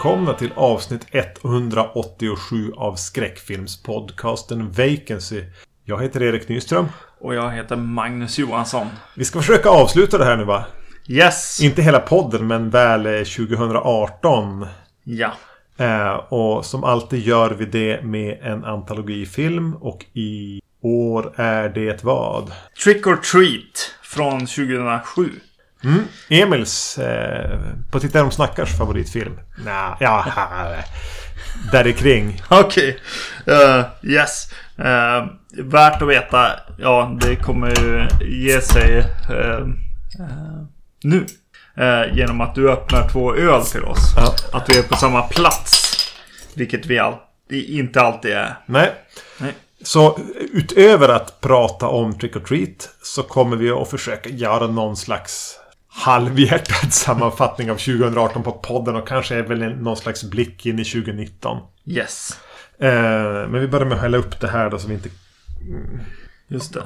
välkomna till avsnitt 187 av skräckfilmspodcasten Vacancy. Jag heter Erik Nyström. Och jag heter Magnus Johansson. Vi ska försöka avsluta det här nu va? Yes! Inte hela podden men väl 2018. Ja. Eh, och som alltid gör vi det med en antologifilm och i år är det vad? Trick or Treat från 2007. Mm. Emils eh, På Titta de snackars favoritfilm. Nah, ja, där är kring. Okej. Okay. Uh, yes. Uh, värt att veta. Ja, det kommer ju ge sig uh, nu. genom att du öppnar två öl till oss. Ja. Att vi är på samma plats. Vilket vi all inte alltid är. Nej. Nej. Så utöver att prata om Trick or Treat så kommer vi att försöka göra någon slags halvhjärtad sammanfattning av 2018 på podden och kanske är väl någon slags blick in i 2019. Yes. Eh, men vi börjar med att hälla upp det här då så vi inte... Just det.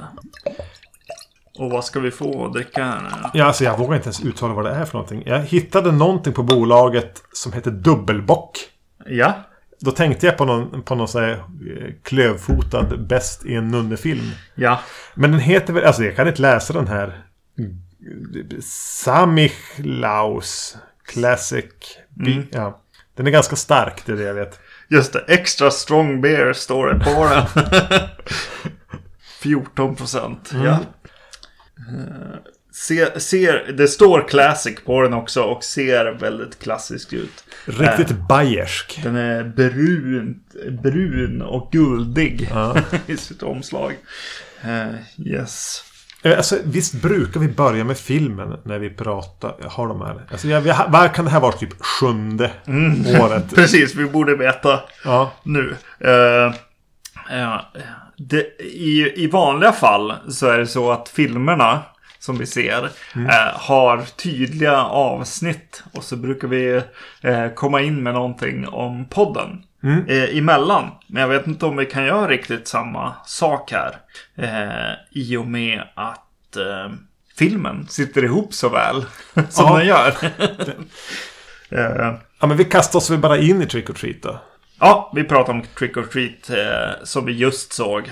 Och vad ska vi få att dricka här nu? Ja, alltså jag vågar inte ens uttala vad det är för någonting. Jag hittade någonting på bolaget som heter Dubbelbock. Ja. Då tänkte jag på någon, på någon sån här eh, klövfotad bäst i en nunnefilm. Ja. Men den heter väl, alltså jag kan inte läsa den här. Samichlaus Classic. Mm. Ja. Den är ganska stark, det är det jag vet. Just det, extra strong beer står det på den. 14 procent. Mm. Ja. Ser, ser, det står classic på den också och ser väldigt klassisk ut. Riktigt Eh, bayersk. Den är brun, brun och guldig Ja. i sitt omslag. Eh, yes. Eh, Alltså, visst brukar vi börja med filmen när vi pratar, har de här. Alltså, jag, vad kan det här vara typ sjunde året? Precis, vi borde veta Ja. nu. Eh, ja, det, i, I vanliga fall så är det så att filmerna som vi ser eh, har tydliga avsnitt. Och så brukar vi eh, komma in med någonting om podden. Eh, emellan. Men jag vet inte om vi kan göra riktigt samma sak här. Eh, I och med att eh, filmen sitter ihop så väl som Ja. den gör. eh, ja, men vi kastar oss väl bara in i Trick or Treat då. Ja, vi pratar om Trick or Treat eh, som vi just såg.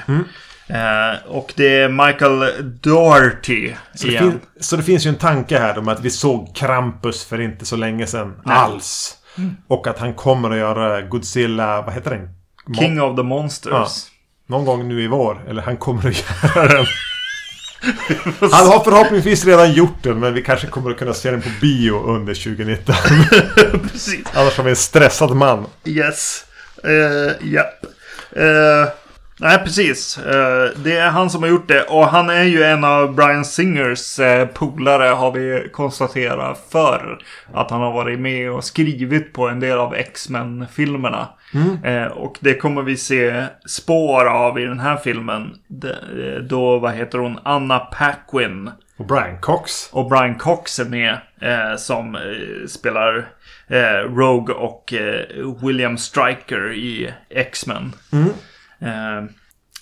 Eh, och det är Michael Doherty Så det, igen. fin- så det finns ju en tanke här om att vi såg Krampus för inte så länge sedan. Alls. Och att han kommer att göra Godzilla, vad heter den? Mo- King of the Monsters. Ja. Någon gång nu i vår. Eller han kommer att göra den. Han har förhoppningsvis redan gjort den. Men vi kanske kommer att kunna se den på bio under 2019. Precis. Annars har vi en stressad man. Yes. Uh, Japp. Eh, nej, precis. Eh, det är han som har gjort det. Och han är ju en av Brian Singers uh, polare har vi konstaterat förr. Att han har varit med och skrivit på en del av X-Men-filmerna. Eh, och det kommer vi se spår av i den här filmen. Eh, då, vad heter hon? Anna Paquin. Och Brian Cox. Och Brian Cox är med eh, som eh, spelar eh, Rogue och eh, William Stryker i X-Men. Eh,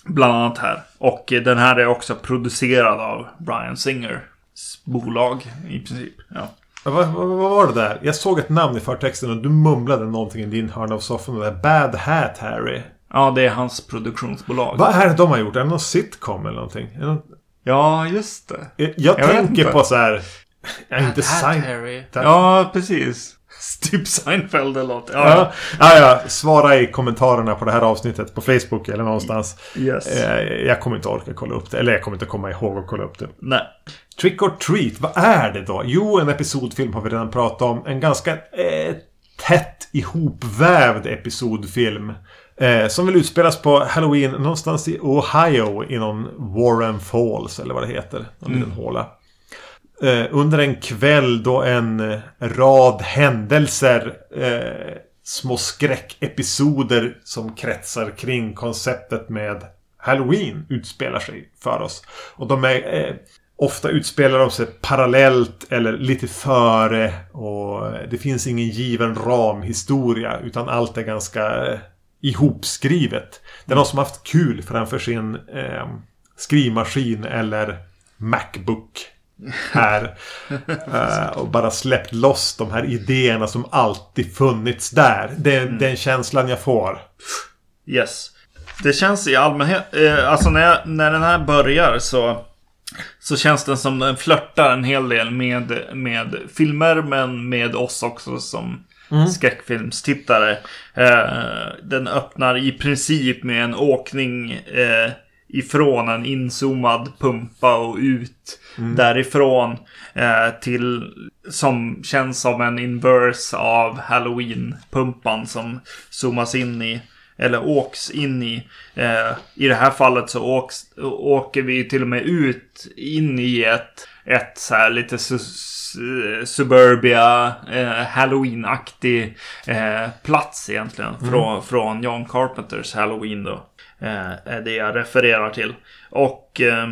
bland annat här. Och den här är också producerad av Brian Singers bolag i princip. Ja. Vad, vad, vad var det där? Jag såg ett namn i förtexten och du mumlade någonting i din hörna av soffan. Det där Bad Hat Harry. ja, det är hans produktionsbolag. Vad är det de har gjort? Är det någon sitcom eller någonting? Någon... Ja, just det. Jag, jag Jag tänker på så här... Jag är inte Sein... Harry. Ja, precis. Typ Seinfeld eller något. Ja, Ja, ja, ja. Svara i kommentarerna på det här avsnittet på Facebook eller någonstans. Yes. Eh, Jag kommer inte orka kolla upp det. Eller jag kommer inte komma ihåg att kolla upp det. Nej. Trick or Treat, vad är det då? Jo, en episodfilm har vi redan pratat om. En ganska eh, tätt ihopvävd episodfilm. Eh, som vill utspelas på Halloween någonstans i Ohio i någon Warren Falls eller vad det heter. Någon liten håla. Eh, under en kväll då en eh, rad händelser eh, små skräckepisoder som kretsar kring konceptet med Halloween utspelar sig för oss. Och de är eh, Ofta utspelar de sig parallellt eller lite före och eh, det finns ingen given ramhistoria utan allt är ganska eh, ihopskrivet. Det är någon som haft kul framför sin eh, skrivmaskin eller Macbook här. Eh, och bara släppt loss de här idéerna som alltid funnits där. Det är den känslan jag får. Yes. Det känns i allmänhet, eh, alltså när, jag, när den här börjar så så känns den som den flörtar en hel del med, med filmer men med oss också som mm. skräckfilmstittare. Eh, den öppnar i princip med en åkning eh, ifrån en inzoomad pumpa och ut mm. därifrån eh, till som känns som en inverse av Halloween-pumpan som zoomas in i eller åks in i. Eh, I det här fallet så åks, åker vi till och med ut in i ett, ett så här lite su suburbia, eh, halloween-aktig eh, plats egentligen. Mm. Från, från John Carpenters Halloween då. Eh, är det jag refererar till. Och eh,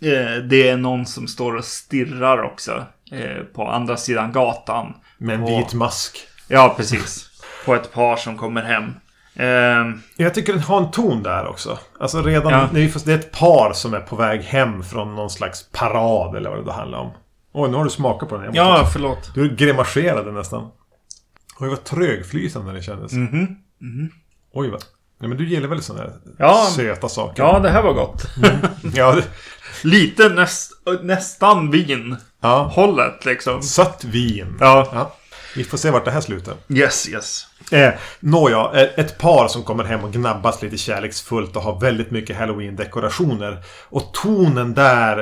eh, det är någon som står och stirrar också. Eh, på andra sidan gatan. Med en vit mask. Ja, precis. På ett par som kommer hem. Uh, jag tycker den har en ton där också. Alltså redan... Ja. Det, är, det är ett par som är på väg hem från någon slags parad eller vad det handlar om. Oj, nu har du smakat på den. Ja, förlåt. Du grimaserade nästan. Oj, vad trögflytande det kändes. Mm -hmm. Mm -hmm. Oj, vad... Nej, men du gillar väl sådana här ja. söta saker? Ja, det här var gott. Mm. Ja, det... Lite näst, nästan vin. Ja. Hållet liksom. Sött vin. Ja. ja. Vi får se vart det här slutar. Yes, yes. Eh, Nåja, eh, ett par som kommer hem och gnabbas lite kärleksfullt och har väldigt mycket halloween-dekorationer. Och tonen där,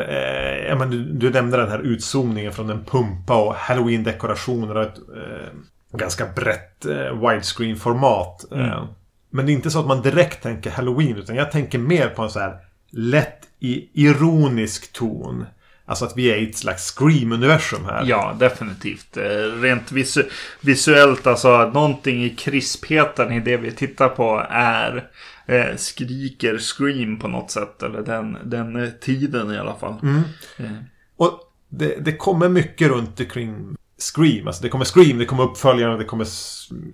eh, men du, du nämnde den här utzoomningen från en pumpa och halloween-dekorationer och ett eh, ganska brett eh, widescreen-format. Mm. Men det är inte så att man direkt tänker halloween utan jag tänker mer på en så här lätt ironisk ton. Alltså att vi är i ett slags Scream-universum här. Ja, definitivt. Eh, rent visu visuellt, alltså någonting i krispheten i det vi tittar på är eh, skriker Scream på något sätt. Eller den, den eh, tiden i alla fall. Mm. Eh. Och det, det, kommer mycket runt kring Scream. Alltså det kommer Scream, det kommer uppföljare, det kommer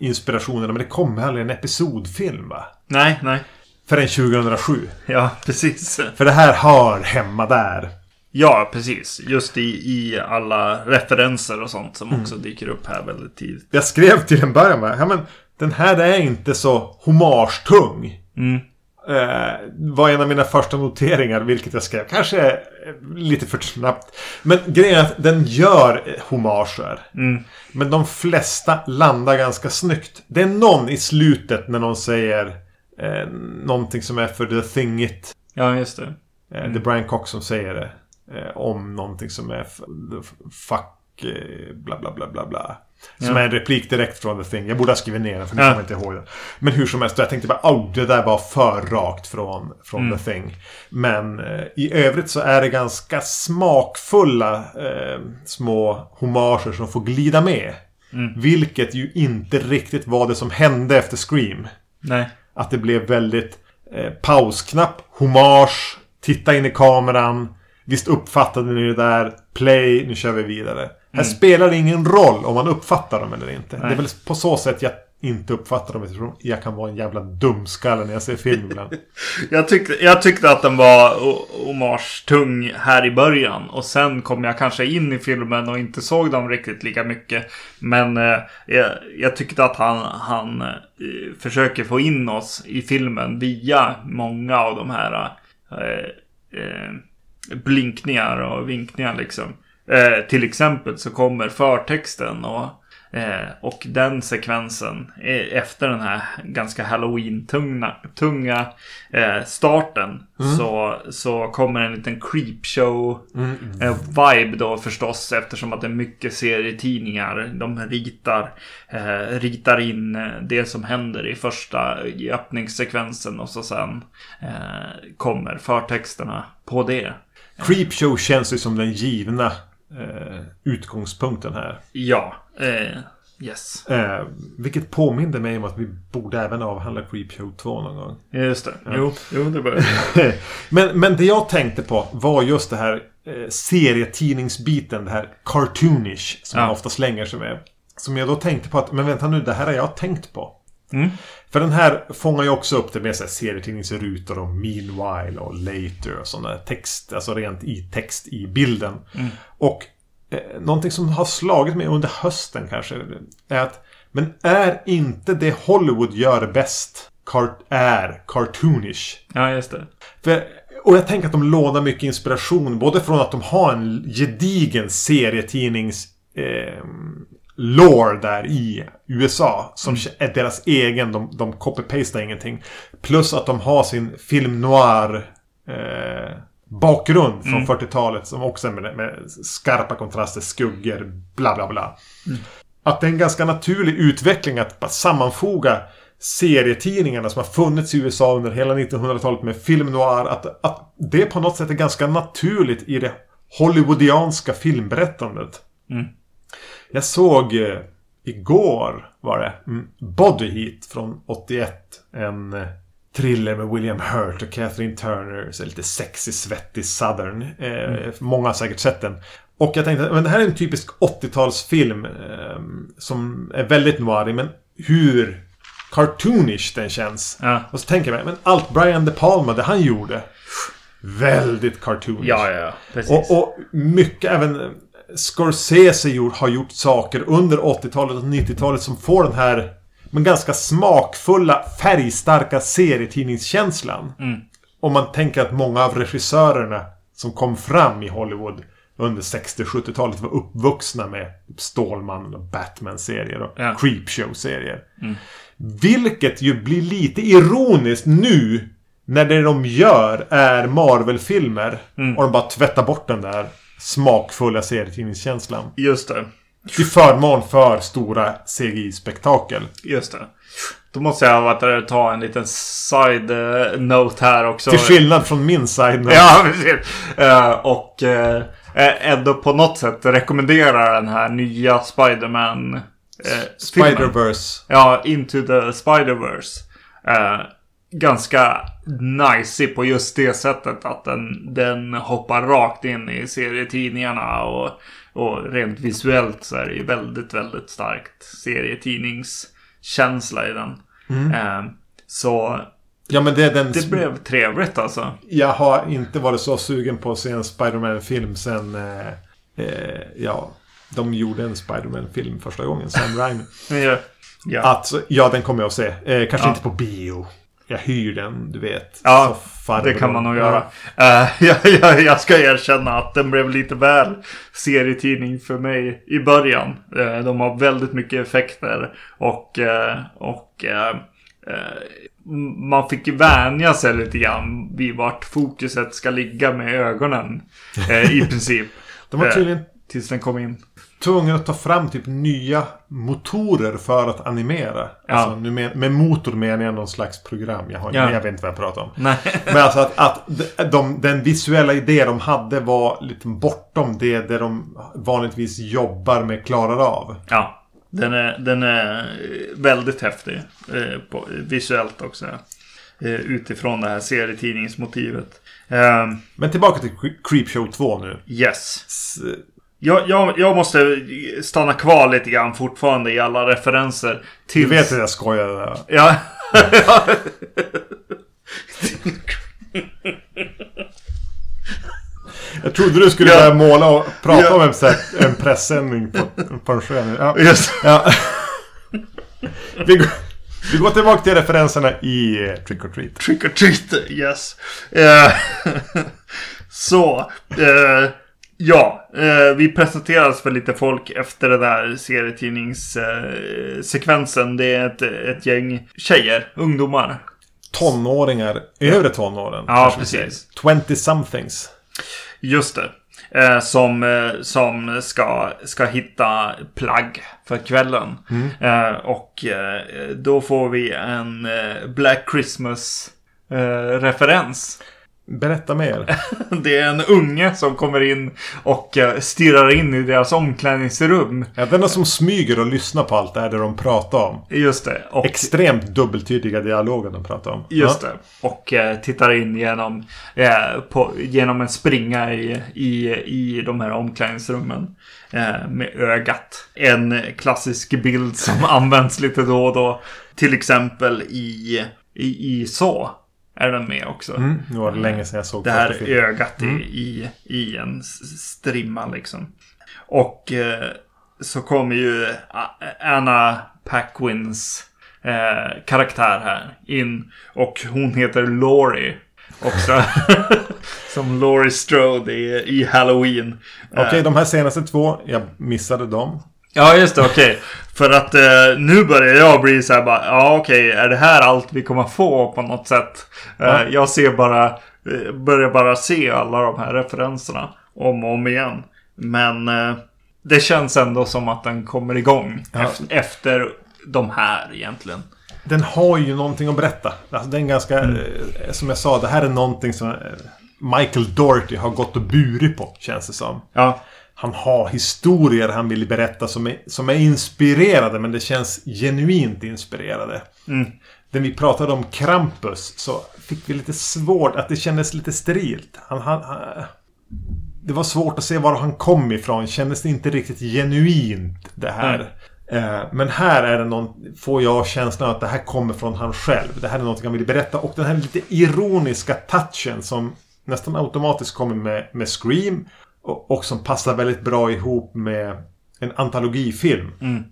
inspirationer. Men det kommer aldrig en episodfilm va? Nej, nej. Förrän 2007. Ja, precis. För det här hör hemma där. Ja, precis. Just i, i alla referenser och sånt som mm. också dyker upp här väldigt tidigt. Jag skrev till en början med, ja men den här är inte så hommagetung. Mm. Eh, var en av mina första noteringar, vilket jag skrev. Kanske lite för snabbt. Men grejen är att den gör hommager. Mm. Men de flesta landar ganska snyggt. Det är någon i slutet när någon säger eh, någonting som är för the thing it. Ja, just det. Mm. Eh, det är Brian Cox som säger det eh, om någonting som är fuck eh, bla bla bla bla bla. Som ja. är en replik direkt från The Thing. Jag borde ha skrivit ner den för nu ja. kommer jag inte ihåg det. Men hur som helst, jag tänkte bara oh, det där var för rakt från, från mm. The Thing. Men eh, i övrigt så är det ganska smakfulla eh, små hommager som får glida med. Mm. Vilket ju inte riktigt var det som hände efter Scream. Nej. Att det blev väldigt eh, pausknapp, hommage, titta in i kameran. Visst uppfattade ni det där? Play, nu kör vi vidare. Mm. Här spelar det ingen roll om man uppfattar dem eller inte. Nej. Det är väl på så sätt jag inte uppfattar dem. Jag kan vara en jävla dumskalle när jag ser film ibland. jag, tyckte, jag tyckte att den var hommage-tung här i början. Och sen kom jag kanske in i filmen och inte såg dem riktigt lika mycket. Men eh, jag, jag, tyckte att han, han eh, försöker få in oss i filmen via många av de här eh, eh blinkningar och vinkningar liksom. Eh, till exempel så kommer förtexten och, eh, och den sekvensen eh, efter den här ganska halloween-tunga tunga, eh, starten mm. så, så kommer en liten creepshow-vibe mm. då förstås eftersom att det är mycket serietidningar. De ritar, eh, ritar in det som händer i första i öppningssekvensen och så sen kommer förtexterna på det. Creepshow känns ju som den givna eh, utgångspunkten här. Ja. Eh, yes. Eh, vilket påminner mig om att vi borde även avhandla Creepshow 2 någon gång. Just det. Ja. Jo, jo, det bör men, men det jag tänkte på var just det här eh, serietidningsbiten. Det här cartoonish. Som ja. man ofta slänger sig med. Som jag då tänkte på att, men vänta nu, det här har jag tänkt på. Mm. För den här fångar ju också upp det med serietidningsrutor och meanwhile och later och sådana text. Alltså rent i text i bilden. Och eh, någonting som har slagit mig under hösten kanske är att men är inte det Hollywood gör bäst kart är cartoonish? Ja, just det. För, och jag tänker att de lånar mycket inspiration både från att de har en gedigen serietidnings eh, lore där i USA. Som är deras egen. De, de copy-pastar ingenting. Plus att de har sin film noir eh, bakgrund från 40-talet. Som också är med, med skarpa kontraster, skuggor, bla bla bla. Att det är en ganska naturlig utveckling att sammanfoga serietidningarna som har funnits i USA under hela 1900-talet med film noir. Att, att det på något sätt är ganska naturligt i det Hollywoodianska filmberättandet. Jag såg eh, igår var det mm, Body Heat från 81. En eh, thriller med William Hurt och Kathleen Turner. Så lite sexy, svettig southern. Eh, Många har säkert sett den. Och jag tänkte men det här är en typisk 80-talsfilm. Eh, som är väldigt noirig. Men hur cartoonish den känns. Ja. Och så tänker jag mig, men allt Brian De Palma, det han gjorde. Väldigt cartoonish. Ja, ja, ja. Precis. Och, och mycket även Scorsese gjort, har gjort saker under 80-talet och 90-talet som får den här men ganska smakfulla, färgstarka serietidningskänslan. Om man tänker att många av regissörerna som kom fram i Hollywood under 60-70-talet var uppvuxna med Stålmannen och Batman-serier och Ja. Creepshow-serier. Vilket ju blir lite ironiskt nu när det de gör är Marvel-filmer. Och de bara tvättar bort den där smakfulla serietidningskänslan. Just det. Till förmån för stora CGI-spektakel. Just det. Då måste jag ta en liten side-note här också. Till skillnad från min side note. Ja, precis. Eh, och uh, ändå på något sätt rekommendera den här nya Spiderman uh, Spider-Verse. Ja, Into the Spider-Verse. Eh, ganska nice på just det sättet att den, den hoppar rakt in i serietidningarna och, och rent visuellt så är det ju väldigt, väldigt starkt serietidningskänsla i den. Eh, så Ja men det är den... det blev trevligt alltså. Jag har inte varit så sugen på att se en Spider-Man-film sen... Eh, eh, ja, de gjorde en Spider-Man-film första gången, Sam Raimi. Ja, ja. Att, ja, den kommer jag att se. Eh, kanske Ja. inte på bio. Jag hyr den, du vet. Ja, det kan man nog göra. Eh, jag, jag, jag ska erkänna att den blev lite väl serietidning för mig i början. Eh, de har väldigt mycket effekter och, eh, och man fick vänja sig lite grann vid vart fokuset ska ligga med ögonen. I princip. De var tydligen Tills den kom in. Tvungna att ta fram typ nya motorer för att animera. Alltså, nu med, med motor menar jag någon slags program. Jag, har, Ja. jag vet inte vad jag pratar om. Nej. Men alltså att, att de, de, den visuella idé de hade var lite bortom det där de vanligtvis jobbar med klarar av. Ja. Den är, den är väldigt häftig. Eh, på, visuellt också. Eh, utifrån det här serietidningsmotivet. Eh, Men tillbaka till Cre- Creepshow 2 nu. yes. S- Jag, jag, jag måste stanna kvar lite grann fortfarande i alla referenser. Du Tills... vet att jag skojar. där. Ja. Jag trodde du skulle Ja. börja måla och prata Ja. om en, en pressändning på, på en sjö. Ja. Just. Ja. Vi, går, vi går tillbaka till referenserna i eh, Trick or Treat. Trick or treat, yes. Eh, så, eh, ja. Eh, vi presenteras för lite folk efter den där serietidningssekvensen. Eh, det är ett, ett gäng tjejer, ungdomar. Tonåringar, övre tonåren. Ja, precis. säger. 20-somethings. Just det. Eh, som eh, som ska, ska hitta plagg för kvällen. Eh, och eh, då får vi en Black Christmas eh, referens. Berätta mer. Det är en unge som kommer in och eh, stirrar in i deras omklädningsrum. Ja, den som smyger och lyssnar på allt det det de pratar om. Just det. Och, Extremt dubbeltydiga dialoger de pratar om. just ja. det. Och eh, tittar in genom, eh, på, genom en springa i, i, i de här omklädningsrummen. Eh, med ögat. En klassisk bild som används lite då och då. Till exempel i, i, i så är den med också. Mm, nu var det länge sedan jag såg Det här ögat i, i, i en strimma liksom. Och eh, så kommer ju A- Anna Paquins eh, karaktär här in. Och hon heter Laurie också. Som Laurie Strode i, i Halloween. Okej, Eh, de här senaste två, jag missade dem. Ja, just det. Okej. För att eh, nu börjar jag bli så här bara. Ja, okej. är det här allt vi kommer få på något sätt? Eh, Ja. Jag ser bara. Eh, börjar bara se alla de här referenserna. Om och om igen. Men eh, det känns ändå som att den kommer igång. Ja. Efter, efter de här egentligen. Den har ju någonting att berätta. Alltså, den är ganska, Mm. eh, som jag sa, det här är någonting som Michael Doherty har gått och burit på, känns det som. Ja. Han har historier han vill berätta som är, som är inspirerade, men det känns genuint inspirerade. Mm. När vi pratade om Krampus så fick vi lite svårt, att det kändes lite sterilt. Han, han, han, det var svårt att se var han kom ifrån. Kändes det inte riktigt genuint det här. Eh, Men här är det någon, får jag känslan att det här kommer från han själv. Det här är något han vill berätta. Och den här lite ironiska touchen som nästan automatiskt kommer med, med Scream. Och, som passar väldigt bra ihop med en antologifilm. Mm.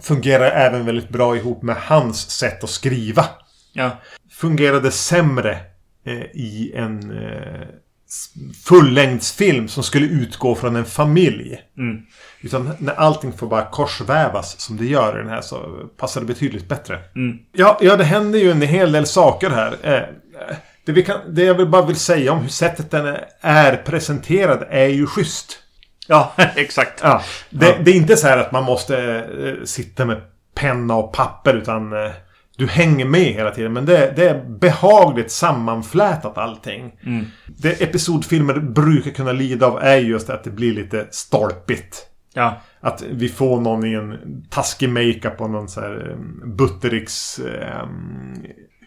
Fungerar även väldigt bra ihop med hans sätt att skriva. Ja. Fungerade sämre eh, i en eh, fullängdsfilm som skulle utgå från en familj. Mm. Utan när allting får bara korsvävas som det gör i den här så passar det betydligt bättre. Mm. Ja, ja, det händer ju en hel del saker här. Eh, det, vi kan, det jag vill bara vill säga om hur sättet den är presenterad är ju schysst. Ja, exakt. Ja, det, Ja. det är inte så här att man måste eh, sitta med penna och papper utan eh, du hänger med hela tiden. Men det, det är behagligt sammanflätat allting. Mm. Det episodfilmer brukar kunna lida av är just att det blir lite stolpigt. Ja. Att vi får någon i en taskig makeup och någon så här um, Buttericks um,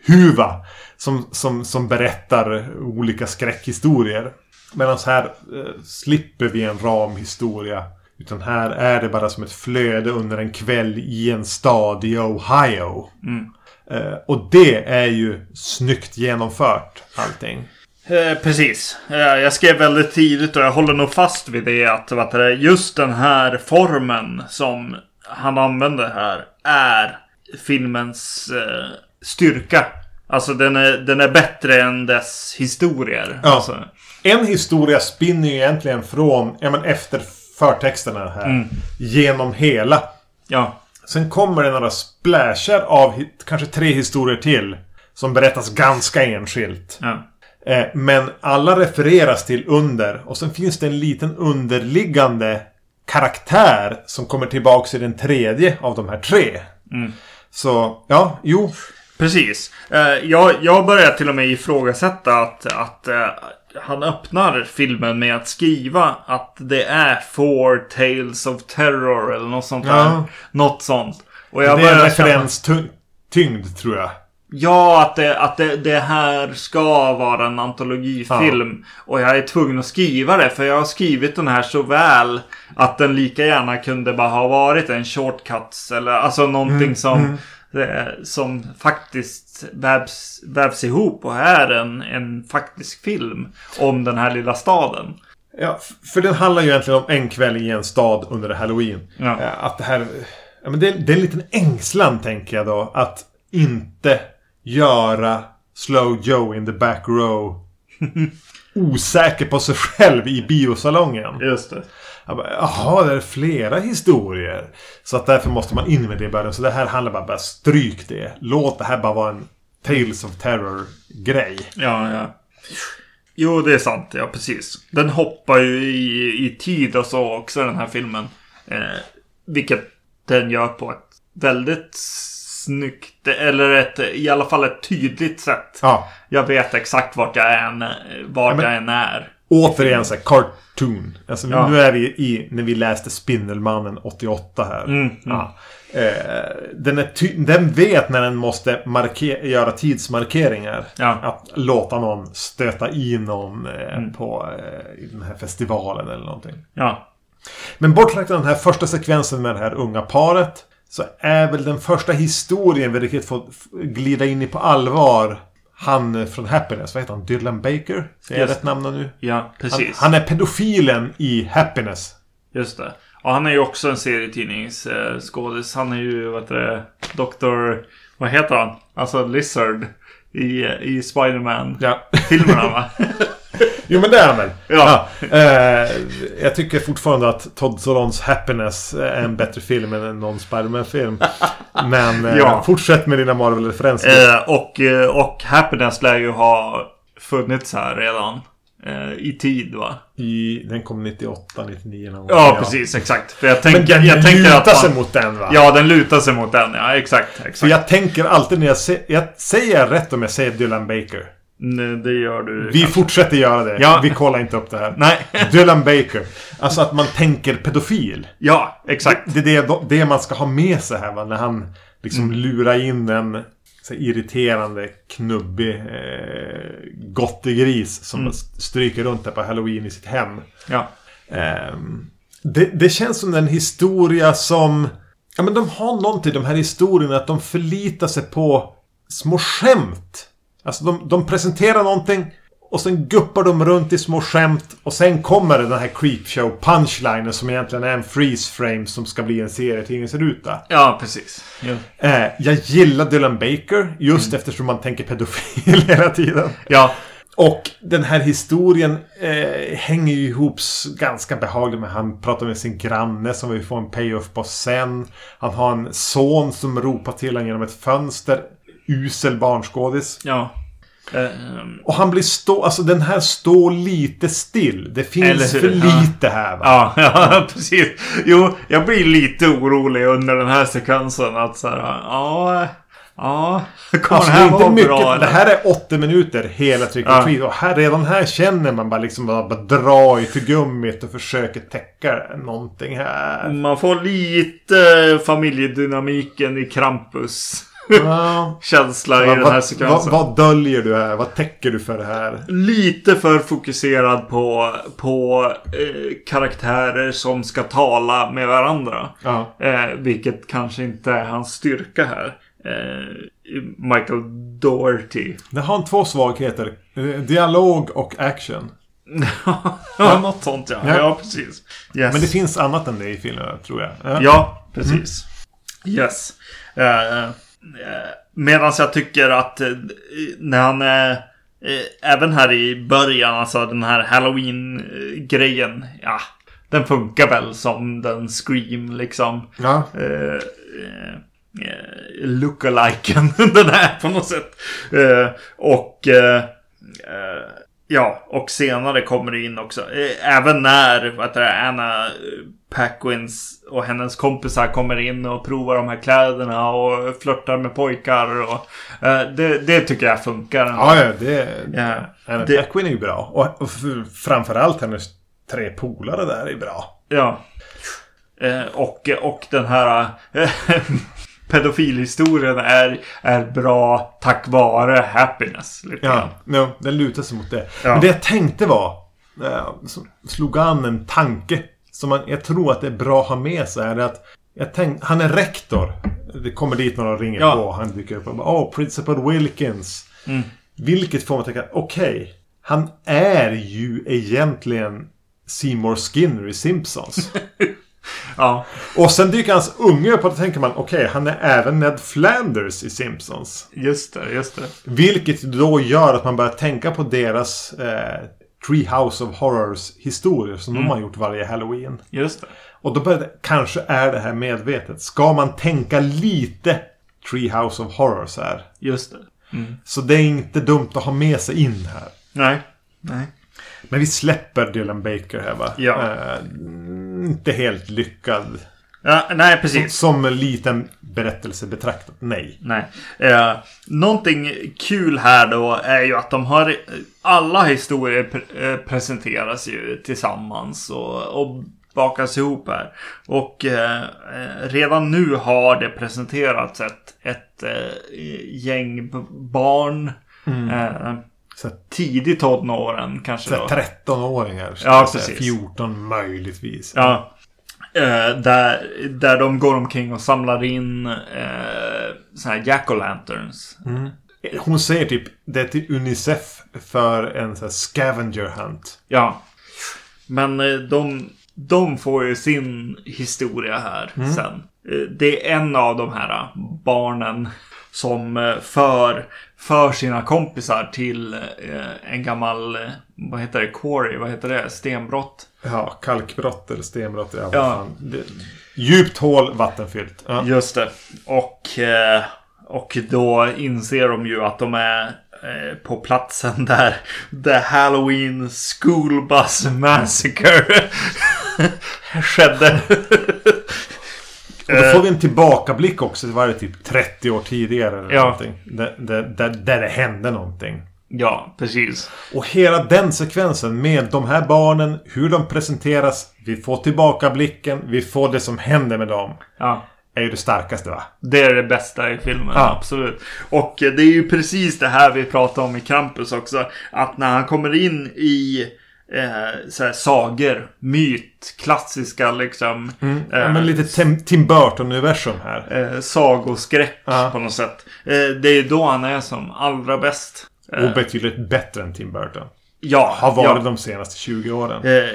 huva. Som, som, som berättar olika skräckhistorier. Medan här eh, slipper vi en ramhistoria. Utan här är det bara som ett flöde under en kväll i en stad i Ohio. Mm. Eh, och det är ju snyggt genomfört allting. Eh, precis. Eh, jag skrev väldigt tidigt och jag håller nog fast vid det att det är, just den här formen som han använder här är filmens eh, styrka. Alltså den är, den är bättre än dess historier. Ja. Alltså, En historia spinner ju egentligen från, ja men efter förtexterna här. Mm. Genom hela. ja. Sen kommer det några splashar av kanske tre historier till. Som berättas ganska enskilt. ja. Eh, men alla refereras till under. Och sen finns det en liten underliggande karaktär som kommer tillbaks i den tredje av de här tre. Mm. Så, ja, jo. Precis. Eh, jag, jag börjar till och med ifrågasätta att, att eh, han öppnar filmen med att skriva att det är Four Tales of Terror eller något sånt där. Ja. Något sånt. Och det jag är en referenstyngd, tror jag. Ja, att, det, att det, det här ska vara en antologifilm. Och jag är tvungen att skriva det. För jag har skrivit den här så väl att den lika gärna kunde bara ha varit en shortcuts. Eller alltså någonting som, eh, som faktiskt vävs, vävs ihop och är en, en faktisk film om den här lilla staden. Ja, för den handlar ju egentligen om en kväll i en stad under Halloween. Ja. Eh, Att det här... Ja, men det, det är en liten ängslan, tänker jag då. Att inte göra Slow Joe in the back row osäker på sig själv i biosalongen. Just det. Bara, Jaha, det är flera historier. Så att därför måste man in med det i början. Så det här handlar bara, bara stryk det. Låt det här bara vara en Tales of Terror-grej. Ja, ja. Jo, det är sant. Ja, precis. Den hoppar ju i, i tid och så också, den här filmen. Eh, vilket den gör på ett väldigt snyggt, eller ett, i alla fall ett tydligt sätt. Ja. Jag vet exakt vart jag än, vart men- jag än är. Återigen så här, cartoon. Alltså, Ja. Nu är vi i när vi läste Spindelmannen 88 här. Mm, mm. Ja. Eh, den, är den vet när den måste göra tidsmarkeringar. Ja. Att låta någon stöta i någon eh, Mm. på eh, den här festivalen eller någonting. Ja. Men borträknat den här första sekvensen med det här unga paret. Så är väl den första historien vi riktigt får glida in i på allvar. Han från Happiness, vad heter han? Dylan Baker? Säger jag rätt namn nu? Ja, Han, precis. han är pedofilen i Happiness. Just det. Och han är ju också en serietidningsskådis. Han är ju, vad heter det, Dr... Vad heter han? Alltså Lizard. I, i Spiderman-filmerna Ja. va? Jo men det är han väl? Ja. Eh, jag tycker fortfarande att Todd Solondz Happiness är en bättre film än någon Spiderman-film. Men eh, Ja. fortsätt med dina Marvel-referenser. Eh, och, eh, och Happiness lär ju ha funnits här redan. Eh, I tid va? I, den kom 98, 99 någon gång. Ja, precis. Exakt. För jag Men tänker, den jag lutar att sig man, mot den va? Ja, den lutar sig mot den. Ja, exakt. För exakt. jag tänker alltid när jag, se, jag säger jag rätt om jag säger Dylan Baker. Nej, det gör du. Vi kanske. fortsätter göra det. Ja. Vi kollar inte upp det här. Nej. Dylan Baker. Alltså att man tänker pedofil. Ja, exakt. Det är det, det man ska ha med sig här va. När han liksom lurar in en så irriterande, knubbig eh, gottegris som Mm. stryker runt där på halloween i sitt hem. Ja. Ehm, det, det känns som en historia som... Ja men de har någonting, de här historierna, att de förlitar sig på små skämt. Alltså de, de presenterar någonting och sen guppar de runt i små skämt och sen kommer den här creepshow punchlinen som egentligen är en freeze frame som ska bli en serietidningsruta. Ja, precis. Ja. Eh, jag gillar Dylan Baker just eftersom man tänker pedofil hela tiden. ja. Och den här historien eh, hänger ju ihop ganska behagligt med han pratar med sin granne som vi får en payoff på sen. Han har en son som ropar till honom genom ett fönster. Usel barnskådis. Ja. Ehm, Och han blir stå... Alltså den här står lite still. Det finns för lite här va? Ja, ja, precis. Jo, jag blir lite orolig under den här sekvensen. Att så här, ja, ja, kommer Alltså, det det, här vara mycket, bra? det eller? här är 80 minuter hela Trick or Ja. Treat. Och här, redan här känner man bara liksom bara, bara dra i tuggummit och försöker täcka någonting här. Man får lite familjedynamiken i Krampus. Ja. Känsla i den här sekvensen. vad, vad döljer du här? Vad täcker du för det här? Lite för fokuserad på, på eh, karaktärer som ska tala med varandra. Ja. Eh, vilket kanske inte är hans styrka här. Eh, Michael Doherty. Det har en två svagheter. Eh, Dialog och action. ja, något sånt ja. Ja. Ja, precis. Yes. Men det finns annat än det i filmen, tror jag. Ja. Ja, precis. Yes. Uh, Medan jag tycker att eh, när han är... eh, även här i början, alltså den här Halloween-grejen. Ja, den funkar väl som den Scream liksom. Ja. Uh, uh, lookaliken den är på något sätt. Eh, och... eh, eh, Ja, och senare kommer det in också. Eh, Även när heter det, Anna eh, Paquins och hennes kompisar kommer in och provar de här kläderna och flörtar med pojkar. Och, eh, det, det tycker jag funkar. Ja, ja, det... Ja, Anna det- Paquin är ju bra. Och, och framförallt hennes tre polare där är bra. Ja. Eh, och, och den här pedofilhistorien är, är bra tack vare happiness. Lite Ja, no, den lutar sig mot det. Ja. Men det jag tänkte var... Eh, slog an en tanke. Som man, jag tror att det är bra att ha med sig. Är att jag tänk, han är rektor. Det kommer dit några och ringer Ja. på. Han dyker upp och bara Åh, Principal Wilkins. Mm. Vilket får man tänka, okej. han är ju egentligen Seymour Skinner i Simpsons. Ja, och sen dyker hans unge upp och då tänker man, okej, han är även Ned Flanders i Simpsons. just det, just det. Vilket då gör att man börjar tänka på deras eh, Treehouse of Horrors historier som de har gjort varje Halloween. Just det. Och då börjar det, kanske är det här medvetet. Ska man tänka lite Treehouse of Horrors här? Just det. Så det är inte dumt att ha med sig in här. Nej. Nej. Men vi släpper Dylan Baker här va? Ja. Eh, inte helt lyckad. Ja, nej, Som, precis. som en liten berättelse betraktat. Nej. Nej. Eh, någonting kul här då är ju att de har alla historier pre- eh, presenteras ju tillsammans och, och bakas ihop här. Och eh, eh, redan nu har det presenterats ett, ett eh, gäng barn. Eh, Så, tidigt tonåren kanske så då. 13-åringar. ska Ja, precis. 14 möjligtvis. Ja. Eh, där, där de går omkring och samlar in eh, såna här jack-o'-lanterns. Hon säger typ det är till Unicef för en sån här scavenger hunt. Ja. Men eh, de, de får ju sin historia här sen. Eh, Det är en av de här barnen som eh, för, för sina kompisar till eh, en gammal, eh, vad heter det, quarry, vad heter det, stenbrott. Ja, kalkbrott eller stenbrott. Ja, Ja. fan. Det, djupt hål, vattenfyllt. Ja. Just det. Och, eh, och då inser de ju att de är på platsen där The Halloween School Bus Massacre skedde. Och då får vi en tillbakablick också. Det var det typ 30 år tidigare. Eller Ja. någonting. Där, där, där, det hände någonting. ja, precis. Och hela den sekvensen med de här barnen, hur de presenteras, vi får tillbakablicken, vi får det som händer med dem. Ja. Är ju det starkaste va? Det är det bästa i filmen, Ja. absolut. Och eh, det är ju precis det här vi pratade om i Krampus också. Att när han kommer in i eh, så här, sagor, myt, klassiska liksom. Ja, eh, men lite Tim, Tim Burton-universum här. eh, sagoskräck Ja. på något sätt. Eh, det är då han är som allra bäst. Eh, Och betydligt bättre än Tim Burton. ja, Har varit ja, de senaste 20 åren. eh,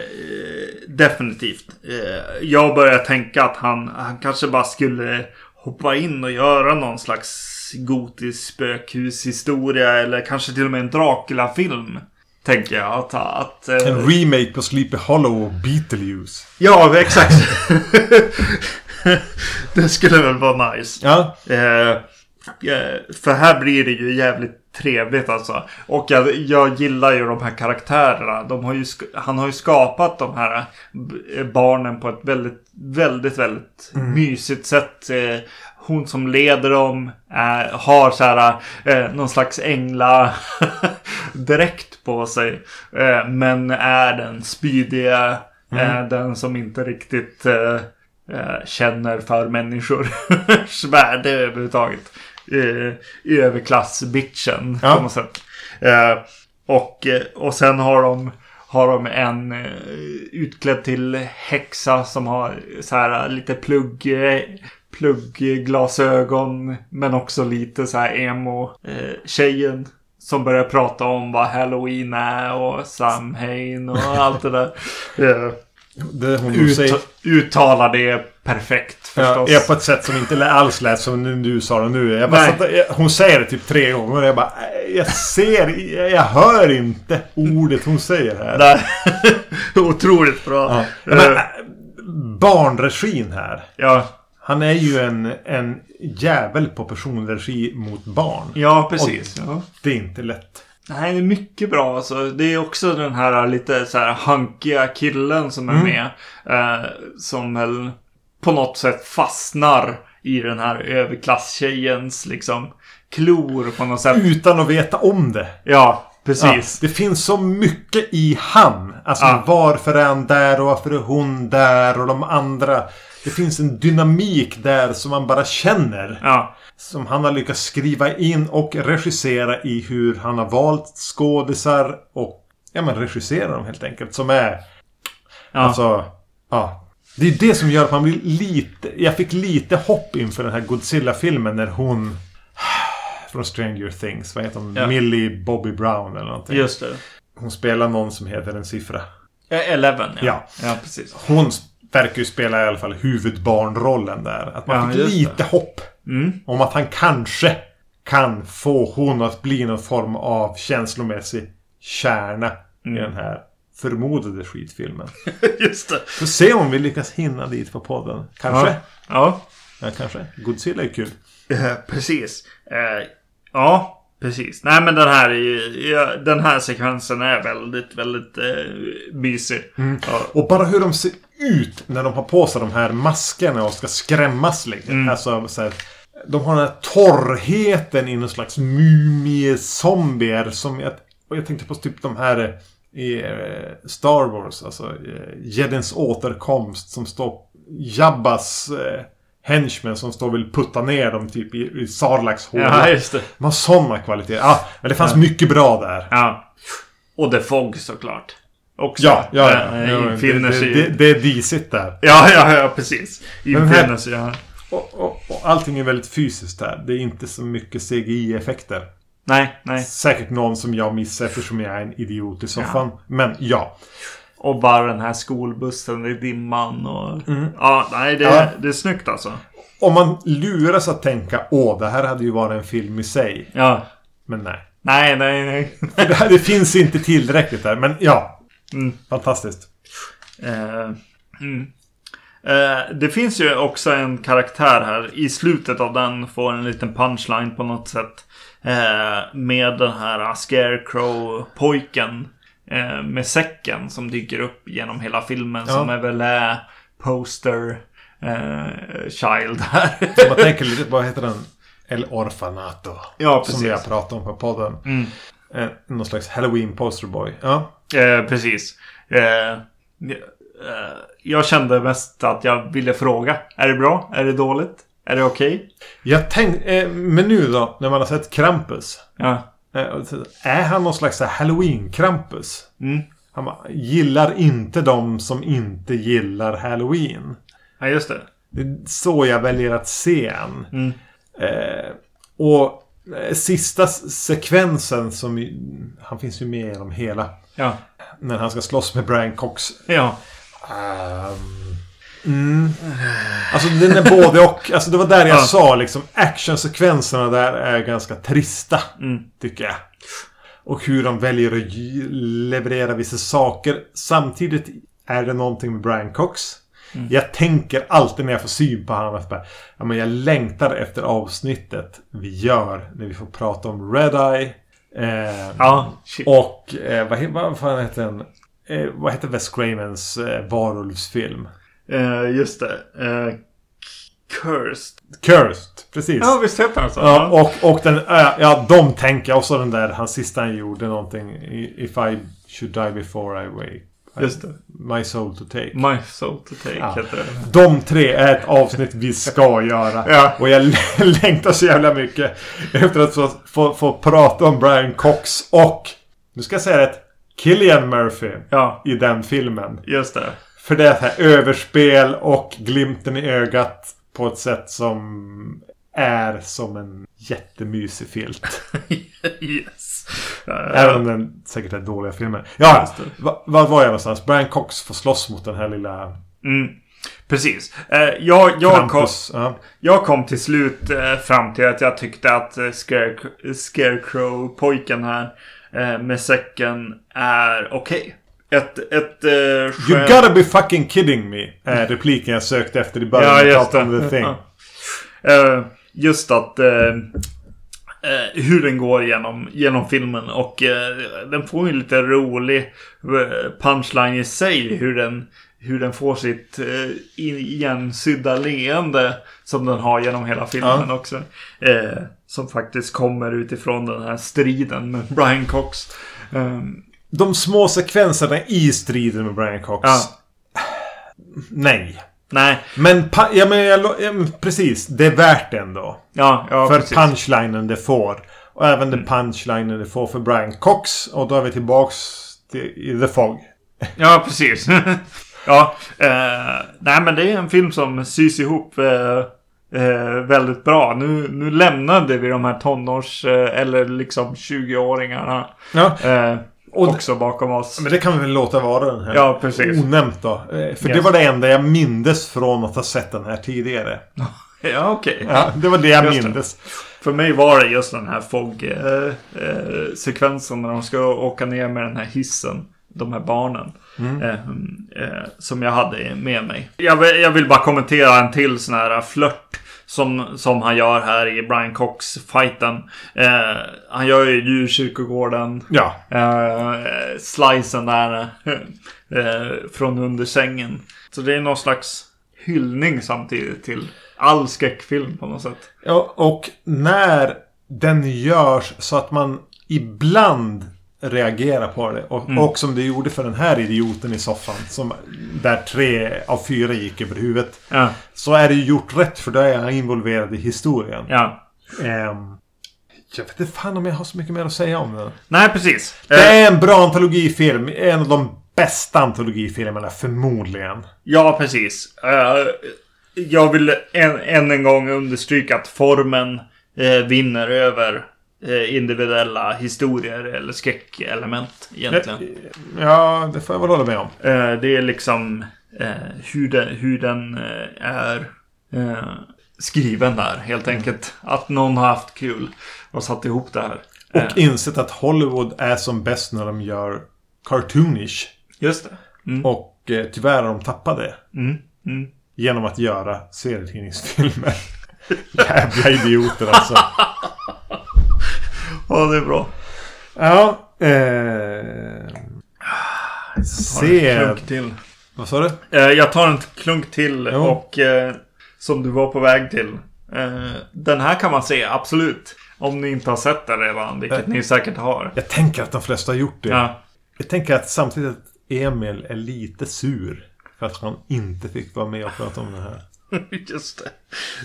definitivt. Eh, jag börjar tänka att han, han kanske bara skulle hoppa in och göra någon slags gotisk spökhushistoria eller kanske till och med en Dracula-film. Tänker jag. Att, att, eh, En remake på Sleepy Hollow och Beetlejuice. ja, exakt. det skulle väl vara nice. Ja. Eh, eh, för här blir det ju jävligt trevligt alltså. Och jag, jag gillar ju de här karaktärerna. De har ju, han har ju skapat de här eh, barnen på ett väldigt, väldigt, väldigt mysigt sätt. Eh, hon som leder dem är, har så här eh, någon slags ängla dräkt på sig. Eh, men är den spydiga. Eh, den som inte riktigt känner för människors värde överhuvudtaget. Eh, överklass-bitchen Ja. på något sätt. Och, och sen har de, har de en utklädd till häxa som har så här lite plugg, pluggglasögon. Men också lite så här emo. Eh, som börjar prata om vad halloween är och Samhain och allt det där. Eh, Det hon ut, säger. uttalar det perfekt Ja, förstås. är på ett sätt som inte alls lät som nu du sa det nu. Jag bara satt, hon säger det typ tre gånger och jag bara... "Nej, Jag ser... Jag, hör inte ordet hon säger här. Otroligt bra. Ja. Ja. Men, äh, barnregin här. ja. Han är ju en, en jävel på personregi mot barn. ja, precis. Ja. Det är inte lätt. Nej, det är mycket bra. Alltså, det är också den här lite så här hunkiga killen som är Mm. med. Eh, som väl på något sätt fastnar i den här överklasstjejens liksom klor på något sätt. Utan att veta om det. Ja, Ja, precis. det finns så mycket i han. Alltså Ja. varför är han där och varför är hon där och de andra. Det finns en dynamik där som man bara känner. Ja. Som han har lyckats skriva in och regissera i hur han har valt skådisar och ja, men regissera dem helt enkelt. Som är Ja. alltså... Ja. Det är det som gör att man blir lite... Jag fick lite hopp inför den här Godzilla-filmen när hon... Från Stranger Things. Vad heter hon? Ja. Millie Bobby Brown eller någonting. Just det. Hon spelar någon som heter en siffra. Eh, Eleven, ja. Ja. Ja, precis. Hon verkar ju spela i alla fall huvudbarnrollen där. Att man Ja, fick just det. lite hopp. Mm. Om att han kanske kan få hon att bli någon form av känslomässig kärna Mm. i den här förmodade skitfilmen. Just det. Får se om vi lyckas hinna dit på podden. Kanske. Ja. ja. Ja, kanske. Godzilla är kul. Eh, precis. Eh, ja, precis. Nej men den här, är ju- ja, den här sekvensen är väldigt, väldigt eh, mysig. Ja, Och bara hur de ser... ut när de har på sig de här maskerna och ska skrämmas lite. Mm. Alltså, så här, de har den här torrheten i någon slags mumiezombier som jag, och jag tänkte på typ de här i eh, Star Wars, alltså eh, Jedins återkomst som står Jabbas eh, henchmen som står och vill putta ner dem typ i, i Sarlacks håla. Ja, just det. De har sådana kvaliteter. Ja, men det fanns mycket bra där. Ja. Och The Fog såklart. Också. Ja, ja, ja. Äh, ja infinner det, sig det, det, det är disigt där. Ja, ja, ja, precis. Här- Infinner sig, ja. Och, och, och allting är väldigt fysiskt här. Det är inte så mycket CGI-effekter. Nej, nej. Säkert någon som jag missar eftersom jag är en idiot i soffan. Men ja. Och bara den här skolbussen i dimman och... Mm. Ja, nej, det, Ja. det är snyggt alltså. Om man luras att tänka åh, det här hade ju varit en film i sig. Ja. Men nej. Nej, nej, nej. Det, här, det finns inte tillräckligt där. Men ja. Mm. Fantastiskt. Eh, mm. Eh, det finns ju också en karaktär här. I slutet av den får en liten punchline på något sätt. Eh, med den här Scarecrow-pojken. Eh, med säcken som dyker upp genom hela filmen. Ja. Som är väl är poster eh, child här. Om man tänker lite, vad heter den? El Orfanato. Ja, Som vi har precis. pratat om på podden. Mm. Eh, någon slags Halloween posterboy. Ja. Eh, precis. Eh, eh, jag kände mest att jag ville fråga. Är det bra? Är det dåligt? Är det okej? Jag tänkte, eh, men nu då, när man har sett Krampus. Ja. Är han någon slags Halloween-Krampus? Mm. Han gillar inte de som inte gillar Halloween. ja, just det. Det är så jag väljer att se han. Mm. Eh, och sista sekvensen som... Han finns ju med genom hela. Ja. När han ska slåss med Brian Cox. Ja. Ehm, mm. Alltså den är både och. Alltså det var där jag Ja. sa liksom. Actionsekvenserna där är ganska trista. Mm. Tycker jag. Och hur de väljer att leverera vissa saker. Samtidigt är det någonting med Brian Cox. Mm. Jag tänker alltid när jag får syn på honom att bara, ja, men jag längtar efter avsnittet vi gör när vi får prata om Red Eye. Eh, Ja. Shit. och eh, vad, vad fan heter den? Eh, vad heter Wes Cravens eh, varulvsfilm? Eh, just det. Eh, cursed. Cursed, precis. Ja, visst heter den så? Ja, och, och den, äh, ja, de tänker. Och så den där, hans sista han gjorde någonting. If I should die before I wake. Just det. My soul to take. My soul to take Ja. heter det. De tre är ett avsnitt vi ska göra. Ja. Och jag längtar så jävla mycket efter att få, få, få prata om Brian Cox och, nu ska jag säga det, Killian Murphy Ja, i den filmen. just det. För det är här överspel och glimten i ögat på ett sätt som är som en jättemysig filt. yes. Även om den säkert är dåliga filmer. Ja, Just det. va- var jag någonstans? Brian Cox får slåss mot den här lilla Mm. Precis. Eh, jag, jag, kom, Krampus. Ja. jag kom till slut eh, fram till att jag tyckte att eh, Scare- Scarecrow-pojken här med säcken är okej. Ett, ett eh, You gotta be fucking kidding me. Är repliken jag sökte efter i början. Ja, det. The Thing. Eh, just att eh, eh, hur den går genom, genom filmen och eh, den får ju en lite rolig eh, punchline i sig. Hur den, hur den får sitt eh, igensydda leende som den har genom hela filmen Ja. också. Eh, som faktiskt kommer utifrån den här striden med Brian Cox. Eh, De små sekvenserna i striden med Brian Cox. Ja. Nej. Nej, Men, ja, men, jag, ja, men precis. Det är värt det ändå. ja, ja för precis. Mm. punchlinen det får. Och även den punchlinen det får för Brian Cox. Och då är vi tillbaks till i The Fog. Ja, precis. ja, eh, nej men det är en film som sys ihop eh, eh, väldigt bra. Nu, nu lämnade vi de här tonårs eh, eller liksom 20-åringarna Ja. Eh, Och- också bakom oss. Men det kan vi väl låta vara den här. Ja, precis. Onämnt då. Eh, För det Yes. var det enda jag mindes från att ha sett den här tidigare. Ja, okej. Ja, det var det jag Just det. mindes. För mig var det just den här Fog-sekvensen när de ska åka ner med den här hissen. De här barnen. Mm. Eh, eh, som jag hade med mig. Jag vill, jag vill bara kommentera en till sån här flört Som, som han gör här i Brian Cox-fighten. Eh, han gör ju djurkyrkogården. Ja. Eh, slicen där. Eh, från under sängen. Så det är någon slags hyllning samtidigt till all skräckfilm på något sätt. ja. Och när den görs så att man ibland reagerar på det. Och, och som det gjorde för den här idioten i soffan. Som, där tre av fyra gick över huvudet. Ja, Så är det ju gjort rätt för då är jag involverad i historien. ja. Ehm, jag vet inte fan om jag har så mycket mer att säga om den. Nej, precis. Det Eh, är en bra antologifilm. En av de bästa antologifilmerna förmodligen. Ja, precis. Eh, jag vill än, än en gång understryka att formen eh, vinner över eh, individuella historier eller skräckelement egentligen. Ja, det får jag väl hålla med om. Eh, det är liksom eh, hur den, hur den eh, är eh, skriven där helt enkelt. Att någon har haft kul och satt ihop det här. Eh, Och insett att Hollywood är som bäst när de gör cartoonish. just det. Mm, Och eh, tyvärr har de tappat det. mm, mm. Genom att göra serietidningsfilmer. Jävla idioter alltså. Ja, det är bra. Ja. Eh, Ta en se... klunk till. Vad sa du? Eh, jag tar en klunk till Jo. och eh, som du var på väg till. Eh, den här kan man se, absolut. Om ni inte har sett den redan, vilket Eh. ni säkert har. Jag tänker att de flesta har gjort det. Ja. Jag tänker att samtidigt att Emil är lite sur. För att han inte fick vara med och prata om det här. Just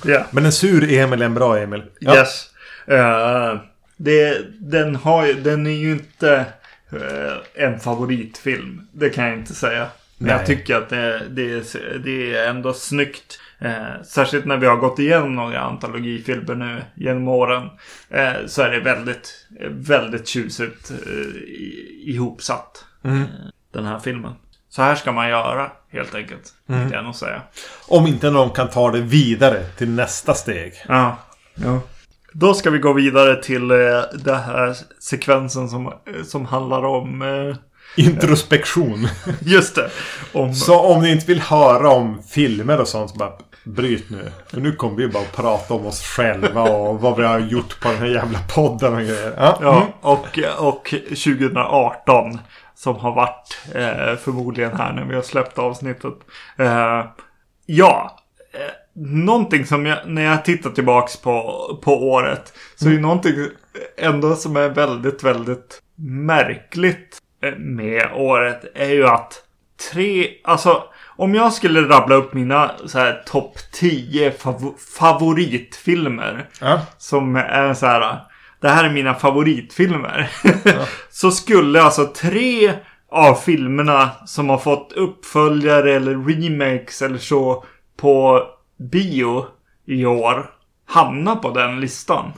det. Ja. Men en sur Emil är en bra Emil. Ja. Yes. Eh, det, den, har, den är ju inte eh, en favoritfilm. Det kan jag inte säga. Men Nej. jag tycker att det, det, är, det är ändå snyggt. Eh, särskilt när vi har gått igenom några antologifilmer nu genom åren. Eh, så är det väldigt, väldigt tjusigt eh, ihopsatt. Mm. Eh, den här filmen. Så här ska man göra helt enkelt. Mm. Vill jag nog säga. Om inte någon kan ta det vidare till nästa steg. Ja. ja. Då ska vi gå vidare till eh, den här sekvensen som, eh, som handlar om... Eh, Introspektion. just det. Om, Så om ni inte vill höra om filmer och sånt så bara bryt nu. För nu kommer vi bara att prata om oss själva och vad vi har gjort på den här jävla podden och grejer. Ja. ja, Mm. och, och 2018. Som har varit eh, förmodligen här när vi har släppt avsnittet. Eh, ja. Någonting som jag, när jag tittar tillbaks på, på året. Så är det någonting ändå som är väldigt, väldigt märkligt eh, med året. Är ju att tre, alltså om jag skulle rabbla upp mina så här topp 10 fav- favoritfilmer. Ja. Som är så här. Det här är mina favoritfilmer. så skulle alltså tre av filmerna som har fått uppföljare eller remakes eller så på bio i år hamna på den listan.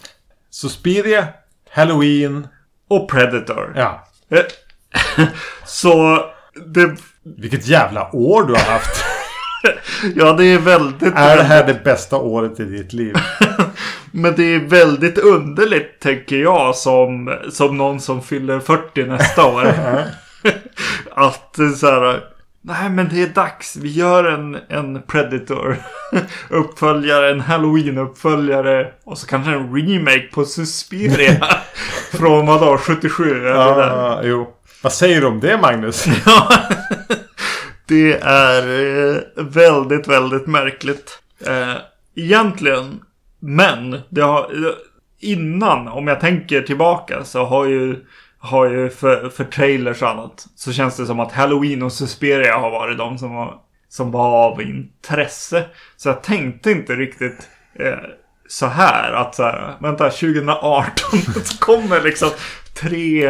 Suspiria, Halloween. Och Predator. Ja. Eh, så det, Vilket jävla år du har haft. ja, det är väldigt... är det här det bästa året i ditt liv? Men det är väldigt underligt, tänker jag, som, som någon som fyller 40 nästa år. att så här, nej men det är dags. Vi gör en, en Predator uppföljare, en Halloween-uppföljare och så kanske en remake på Suspiria. Från vadå, 77? Är det där? Ja, jo. Vad säger du om det Magnus? Det är eh, väldigt, väldigt märkligt. Eh, egentligen. Men det har, innan, om jag tänker tillbaka, så har ju, har ju för, för trailers och annat. Så känns det som att Halloween och Suspiria har varit de som var, som var av intresse. Så jag tänkte inte riktigt eh, så här att så här, vänta 2018 så kommer liksom tre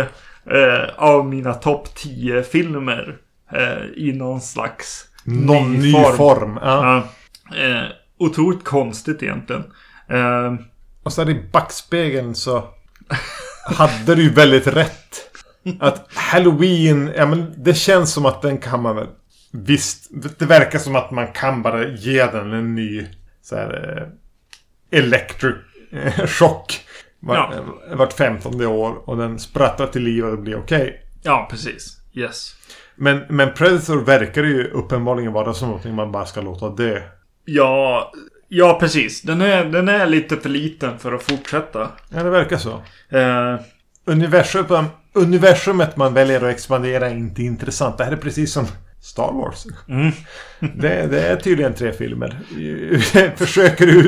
eh, av mina topp 10 filmer eh, i någon slags Någon ny form. Ja. Ja. Eh, otroligt konstigt egentligen. Eh, Och så i backspegeln så hade du ju väldigt rätt. Att Halloween, ja men det känns som att den kan man väl... Visst, det verkar som att man kan bara ge den en ny så här, eh, electric eh, chock. Vart, eh, vart femtonde år och den sprattlar till liv och det blir okej. ja, precis. Yes. Men, men Predator verkar ju uppenbarligen vara som någonting man bara ska låta dö. Ja, Ja, precis. Den är, den är lite för liten för att fortsätta. Ja, det verkar så. Eh, Universum, universumet man väljer att expandera är inte intressant. Det här är precis som Star Wars. mm. Det, det är tydligen tre filmer. Försöker du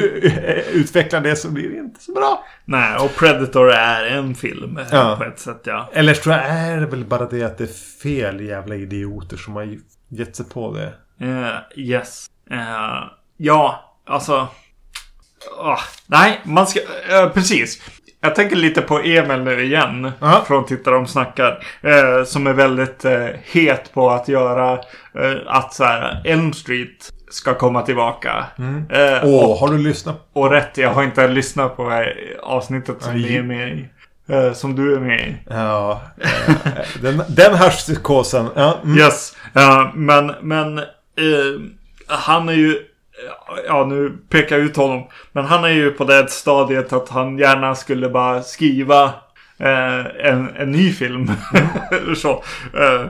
utveckla det så blir det inte så bra. Nej, och Predator är en film eh, Ja. på ett sätt, ja. Eller så är det väl bara det att det är fel jävla idioter som har gett sig på det. Eh, yes. Eh, ja, alltså... ah, nej, man ska... eh, precis. Jag tänker lite på Emil nu igen. Ja. Från Tittare om snackar. Eh, som är väldigt eh, het på att göra eh, att så här, Elm Street ska komma tillbaka. Eh, Åh, och, har du lyssnat? och rätt, jag har inte lyssnat på avsnittet som Aj. är med i. Eh, som du är med i. Ja. den den haschpsykosen. Ja, mm. Yes. Men men han är ju... Ja, nu pekar jag ut honom. Men han är ju på det stadiet att han gärna skulle bara skriva eh, en, en ny film. Eller så. Eh,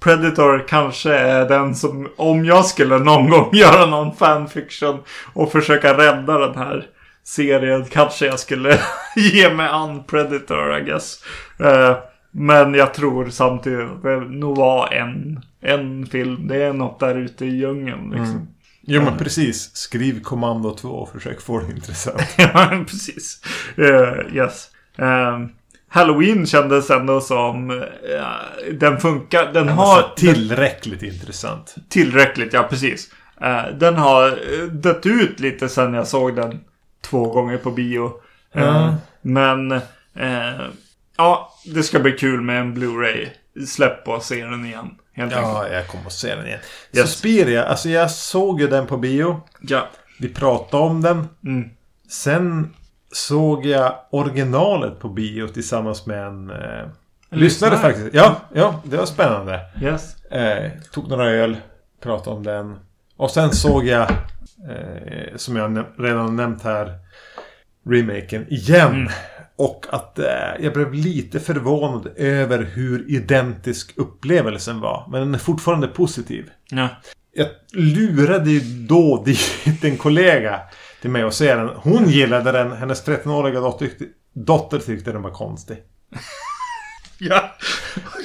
Predator kanske är den som, om jag skulle någon gång göra någon fanfiction och försöka rädda den här serien, kanske jag skulle ge mig an Predator, I guess. Eh, men jag tror samtidigt att det nog var en, en film. Det är något där ute i djungeln liksom. Mm. Jo men precis. Skriv kommando 2 och försök få det intressant. Ja, precis. Eh, yes. Eh, Halloween kändes ändå som... eh, den funkar. Den har... Tillräckligt intressant. Tillräckligt, ja precis. Eh, den har dött ut lite sen jag såg den två gånger på bio. Ja. Men... Ja, det ska bli kul med en Blu-ray. Släpp och se den igen. Helt enkelt. Ja, jag kommer att se den igen. Yes. Suspiria, alltså jag såg ju den på bio. Ja. Vi pratade om den. Mm. Sen såg jag originalet på bio tillsammans med en... Eh, lyssnare faktiskt. Ja, ja, det var spännande. Yes. Eh, tog några öl, pratade om den. Och sen såg jag, eh, som jag redan nämnt här, remaken igen. Mm. Och att eh, jag blev lite förvånad över hur identisk upplevelsen var. Men den är fortfarande positiv. Ja. Jag lurade ju då dit en kollega till mig och se den. Hon gillade den. Hennes 13-åriga dotter, tyckte- dotter tyckte den var konstig. Ja.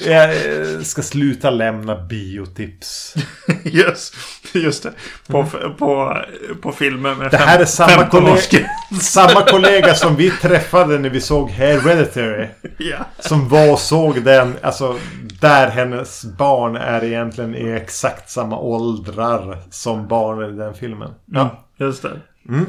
Jag eh, ska sluta lämna biotips. Yes. Just det. På, på, på filmer med Mm. Det här är samma 15 kollega, samma kollega som vi träffade när vi såg Hereditary. Ja. Som var och såg den, alltså där hennes barn är egentligen i exakt samma åldrar som barnen i den filmen. ja, just det. Mm.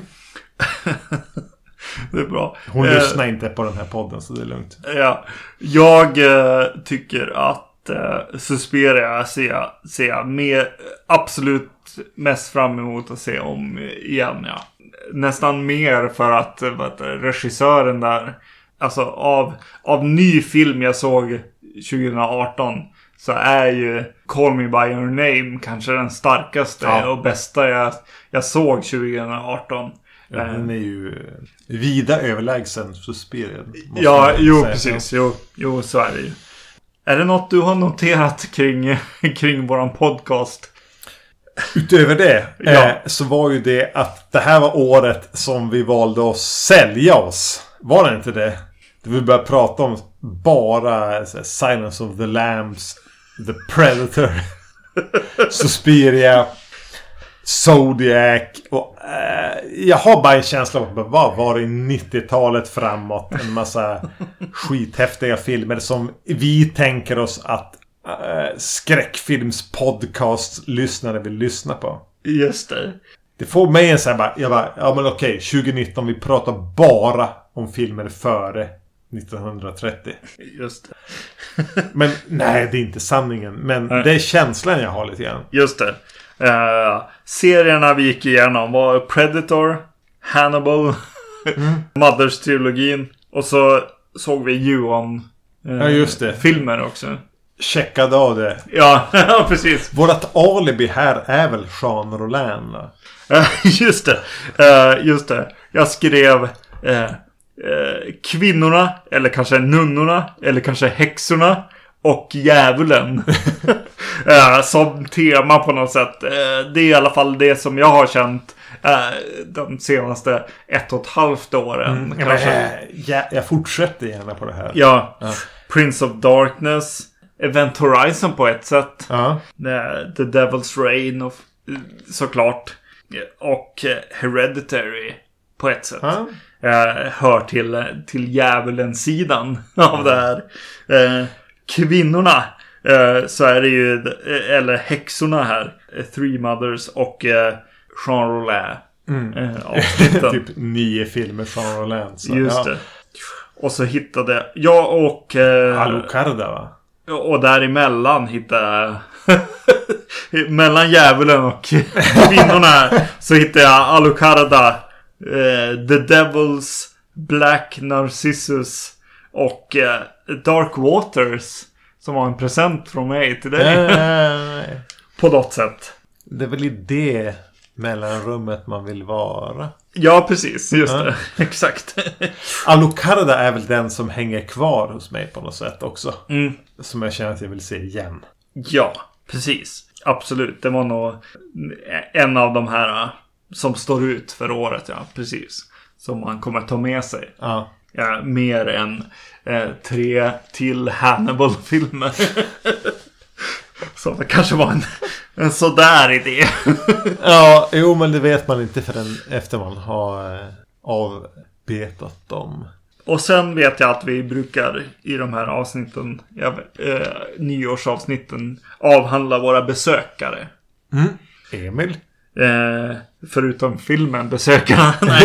det är bra. Hon Eh, lyssnar inte på den här podden så det är lugnt. Ja. Jag eh, tycker att eh, Suspiria ser jag, ser jag mer, absolut mest fram emot att se om igen. Ja. Nästan mer för att eh, det, regissören där, alltså av, av ny film jag såg 2018 så är ju Call Me By Your Name kanske den starkaste Ja. och bästa jag, jag såg 2018. Ja, Eh, den är ju eh, vida överlägsen Suspiria. Ja, jo säga. precis. Jo, jo, så är det ju. Är det något du har noterat kring, kring våran podcast? Utöver det Ja. eh, så var ju det att det här var året som vi valde att sälja oss. Var det inte det? Det vi började prata om bara så här, Silence of the Lambs, The Predator, Suspiria, Zodiac och eh, jag har bara en känsla av att vad var det 90-talet framåt? En massa skithäftiga filmer som vi tänker oss att eh, skräckfilms-podcast-lyssnare vill lyssna på. Just det. Det får mig en sån här bara, jag bara, ja men okej, 2019, vi pratar bara om filmer före 1930. Just det. Men nej, det är inte sanningen. Men Nej. det är känslan jag har lite grann. Just det. Eh, serierna vi gick igenom var Predator, Hannibal, Mothers-trilogin och så såg vi Juon eh, Ja, just det. filmer också. Checkade av det. Ja, precis. Vårat alibi här är väl Jean Rollin va? Eh, just det. Eh, just det. Jag skrev eh, eh, kvinnorna, eller kanske nunnorna, eller kanske häxorna och djävulen. Eh, som tema på något sätt. Eh, det är i alla fall det som jag har känt eh, de senaste ett och ett halvt åren. Mm. Kanske. eh, jag, jag fortsätter gärna på det här. Ja. Ja. Prince of Darkness. Event Horizon på ett sätt. Ja. The, Devil's Reign och, såklart. Och Hereditary på ett sätt. Ja. Hör till, till djävulen-sidan av det här. Kvinnorna eh, så är det ju, eh, eller häxorna här. eh, Three Mothers och Jean Rollin. Eh, avsnitten. typ nio filmer från Roland. så, Just ja. det. Och så hittade jag och... Eh, Alucarda va? och däremellan hittade jag... mellan djävulen och kvinnorna så hittade jag Alucarda. Eh, The Devils, Black Narcissus och eh, Dark Waters. Som var en present från mig till dig. Eh, På något sätt. det är väl i det mellanrummet man vill vara. Ja, precis. Just Ja. det. Exakt. Alucarda är väl den som hänger kvar hos mig på något sätt också. Mm. Som jag känner att jag vill se igen. Ja, precis. Absolut. Det var nog en av de här äh, som står ut för året. Ja, precis. Som man kommer ta med sig. Ja. Ja, mer än eh, tre till Hannibal-filmer. Som det kanske var en, en sådär idé. Ja, jo men det vet man inte förrän efter man har eh, avbetat dem. Och sen vet jag att vi brukar i de här avsnitten, ja, eh, nyårsavsnitten, avhandla våra besökare. Emil? Eh, förutom filmen Besökarna.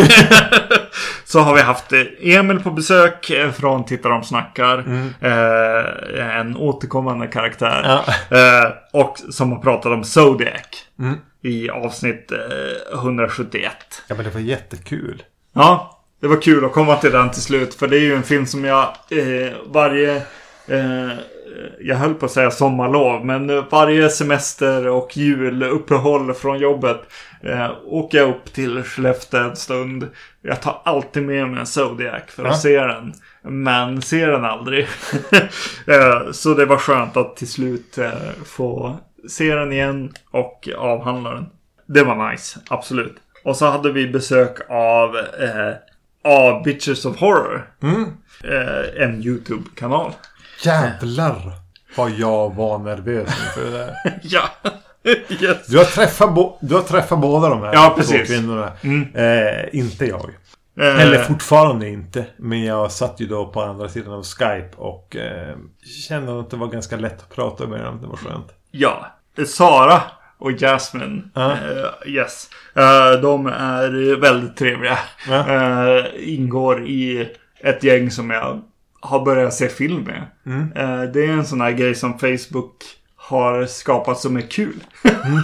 Så har vi haft eh, Emil på besök eh, från Titta de snackar. Eh, en återkommande karaktär. Ja. Eh, och som har pratat om Zodiac. Mm. I avsnitt eh, 171. Ja men det var jättekul. Ja, det var kul att komma till den till slut. För det är ju en film som jag eh, varje... Eh, jag höll på att säga sommarlov. Men eh, varje semester och juluppehåll från jobbet. Eh, åker jag upp till Skellefteå en stund. Jag tar alltid med mig en Zodiac för att Ja. se den. Men ser den aldrig. eh, så det var skönt att till slut eh, få se den igen och avhandla den. Det var nice, absolut. Och så hade vi besök av, eh, av Bitches of Horror. Mm. Eh, en YouTube-kanal. Jävlar vad jag var nervös inför det där. ja. yes. Du har träffat, du har träffat båda de här Ja, två kvinnorna. Mm. Eh, inte jag. Eh, Eller fortfarande inte. Men jag satt ju då på andra sidan av Skype och eh, kände att det var ganska lätt att prata med dem. Det var skönt. Ja. Sara och Jasmine. Ja. Eh, yes. Eh, de är väldigt trevliga. Eh, ingår i ett gäng som jag har börjat se film med. Mm. Eh, det är en sån här grej som Facebook har skapat som är kul. Mm.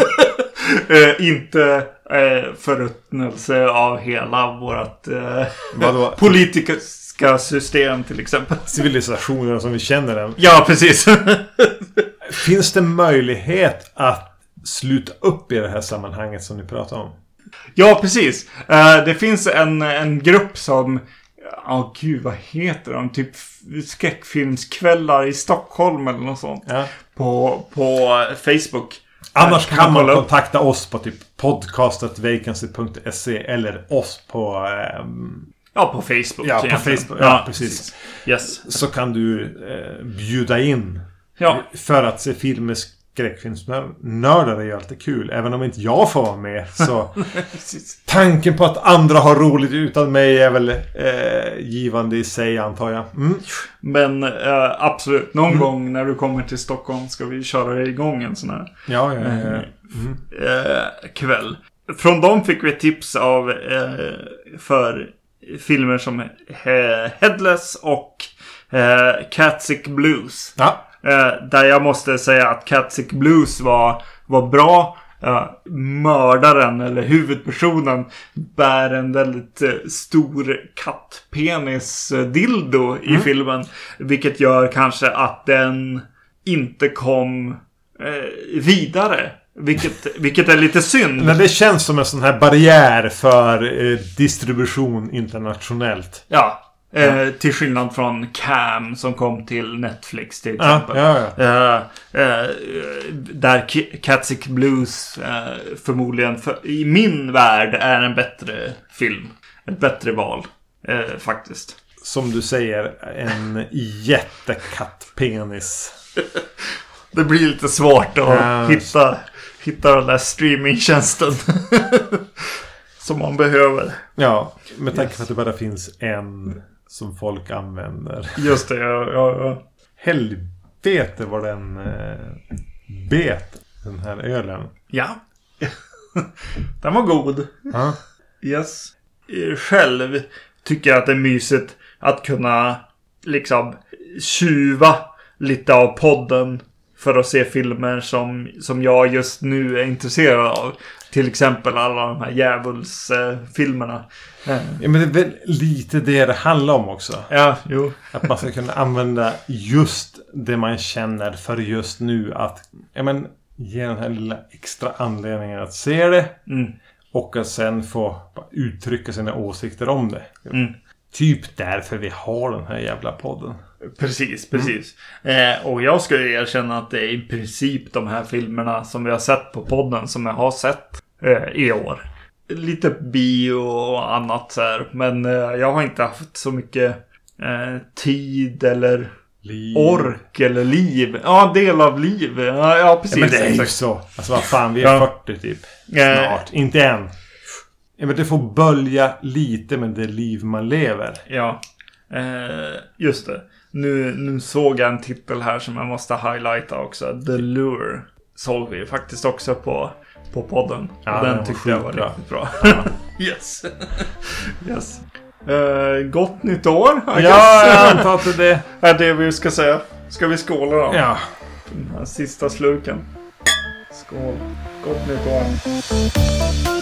eh, inte eh, förruttnelse av hela vårt eh, politiska system till exempel. Civilisationen som vi känner den. Ja, precis. Finns det möjlighet att sluta upp i det här sammanhanget som ni pratar om? Ja, precis. Eh, det finns en, en grupp som... Ja, gud, vad heter de? Typ skräckfilmskvällar i Stockholm eller något sånt. Ja. På, på Facebook. Annars Kan kan man man kontakta oss på typ podcastetvacancy.se eller oss på... ehm, Ja, på Facebook. Ja, på. Facebook. Ja, precis. Yes. så kan du eh, bjuda in. Ja. För att se film med skräckfilmsnördar är ju alltid kul. Även om inte jag får vara med så... Tanken på att andra har roligt utan mig är väl eh, givande i sig antar jag. Mm. Men eh, absolut, någon gång när du kommer till Stockholm ska vi köra igång en sån här Ja, ja, ja. eh, eh, kväll. Från dem fick vi tips av eh, för filmer som Headless och eh, Catsick Blues. ja. Eh, där jag måste säga att Catsick Blues var, var bra. Eh, mördaren, eller huvudpersonen, bär en väldigt eh, stor kattpenis-dildo i filmen. Vilket gör kanske att den inte kom vidare. Vilket, vilket är lite synd. Men det känns som en sån här barriär för distribution internationellt. Ja, Eh, till skillnad från Cam som kom till Netflix till Ja, exempel. ja, ja. Eh, eh, där Catsick Blues förmodligen för, i min värld är en bättre film. Ett bättre val. Faktiskt. Som du säger, en jättekattpenis. Det blir lite svårt att Ja. hitta, hitta den där streamingtjänsten. som man behöver. Ja, med tanke Yes. på att det bara finns en som folk använder. Just det, ja, ja, ja. Helvete vad den eh, bet, den här ölen. Ja. den var god. Ja. Yes. Eh, Själv tycker jag att det är mysigt att kunna liksom tjuva lite av podden för att se filmer som, som jag just nu är intresserad av. Till exempel alla de här djävulsfilmerna. Eh, ja, men det är väl lite det det handlar om också. ja, jo. Att man ska kunna använda just det man känner för just nu. Att ja, men, ge den här lilla extra anledningen att se det. Mm, Och att sen få uttrycka sina åsikter om det. mm. Typ därför vi har den här jävla podden. Precis, precis. Eh, och jag skulle erkänna att det är i princip de här filmerna som vi har sett på podden som jag har sett i år. Lite bio och annat så här. Men eh, jag har inte haft så mycket eh, tid eller Liv. ork eller liv. Ja, del av liv. Ja, ja precis. Ja, men det är ju så. Alltså vad fan, vi är Ja. 40 typ. Eh, Snart. Inte än. Ja, men det får bölja lite med det liv man lever. Ja, eh, just det. Nu, nu såg jag en titel här som jag måste highlighta också. The Lure. Såg vi faktiskt också på, på podden. Ja, den den tyckte jag var skitbra. riktigt bra. yes. yes. Eh, gott nytt år, I Ja, guess. jag antar att det... är det vi ska säga. Ska vi skåla då? Ja. Den här sista sluken. Skål. Gott nytt år.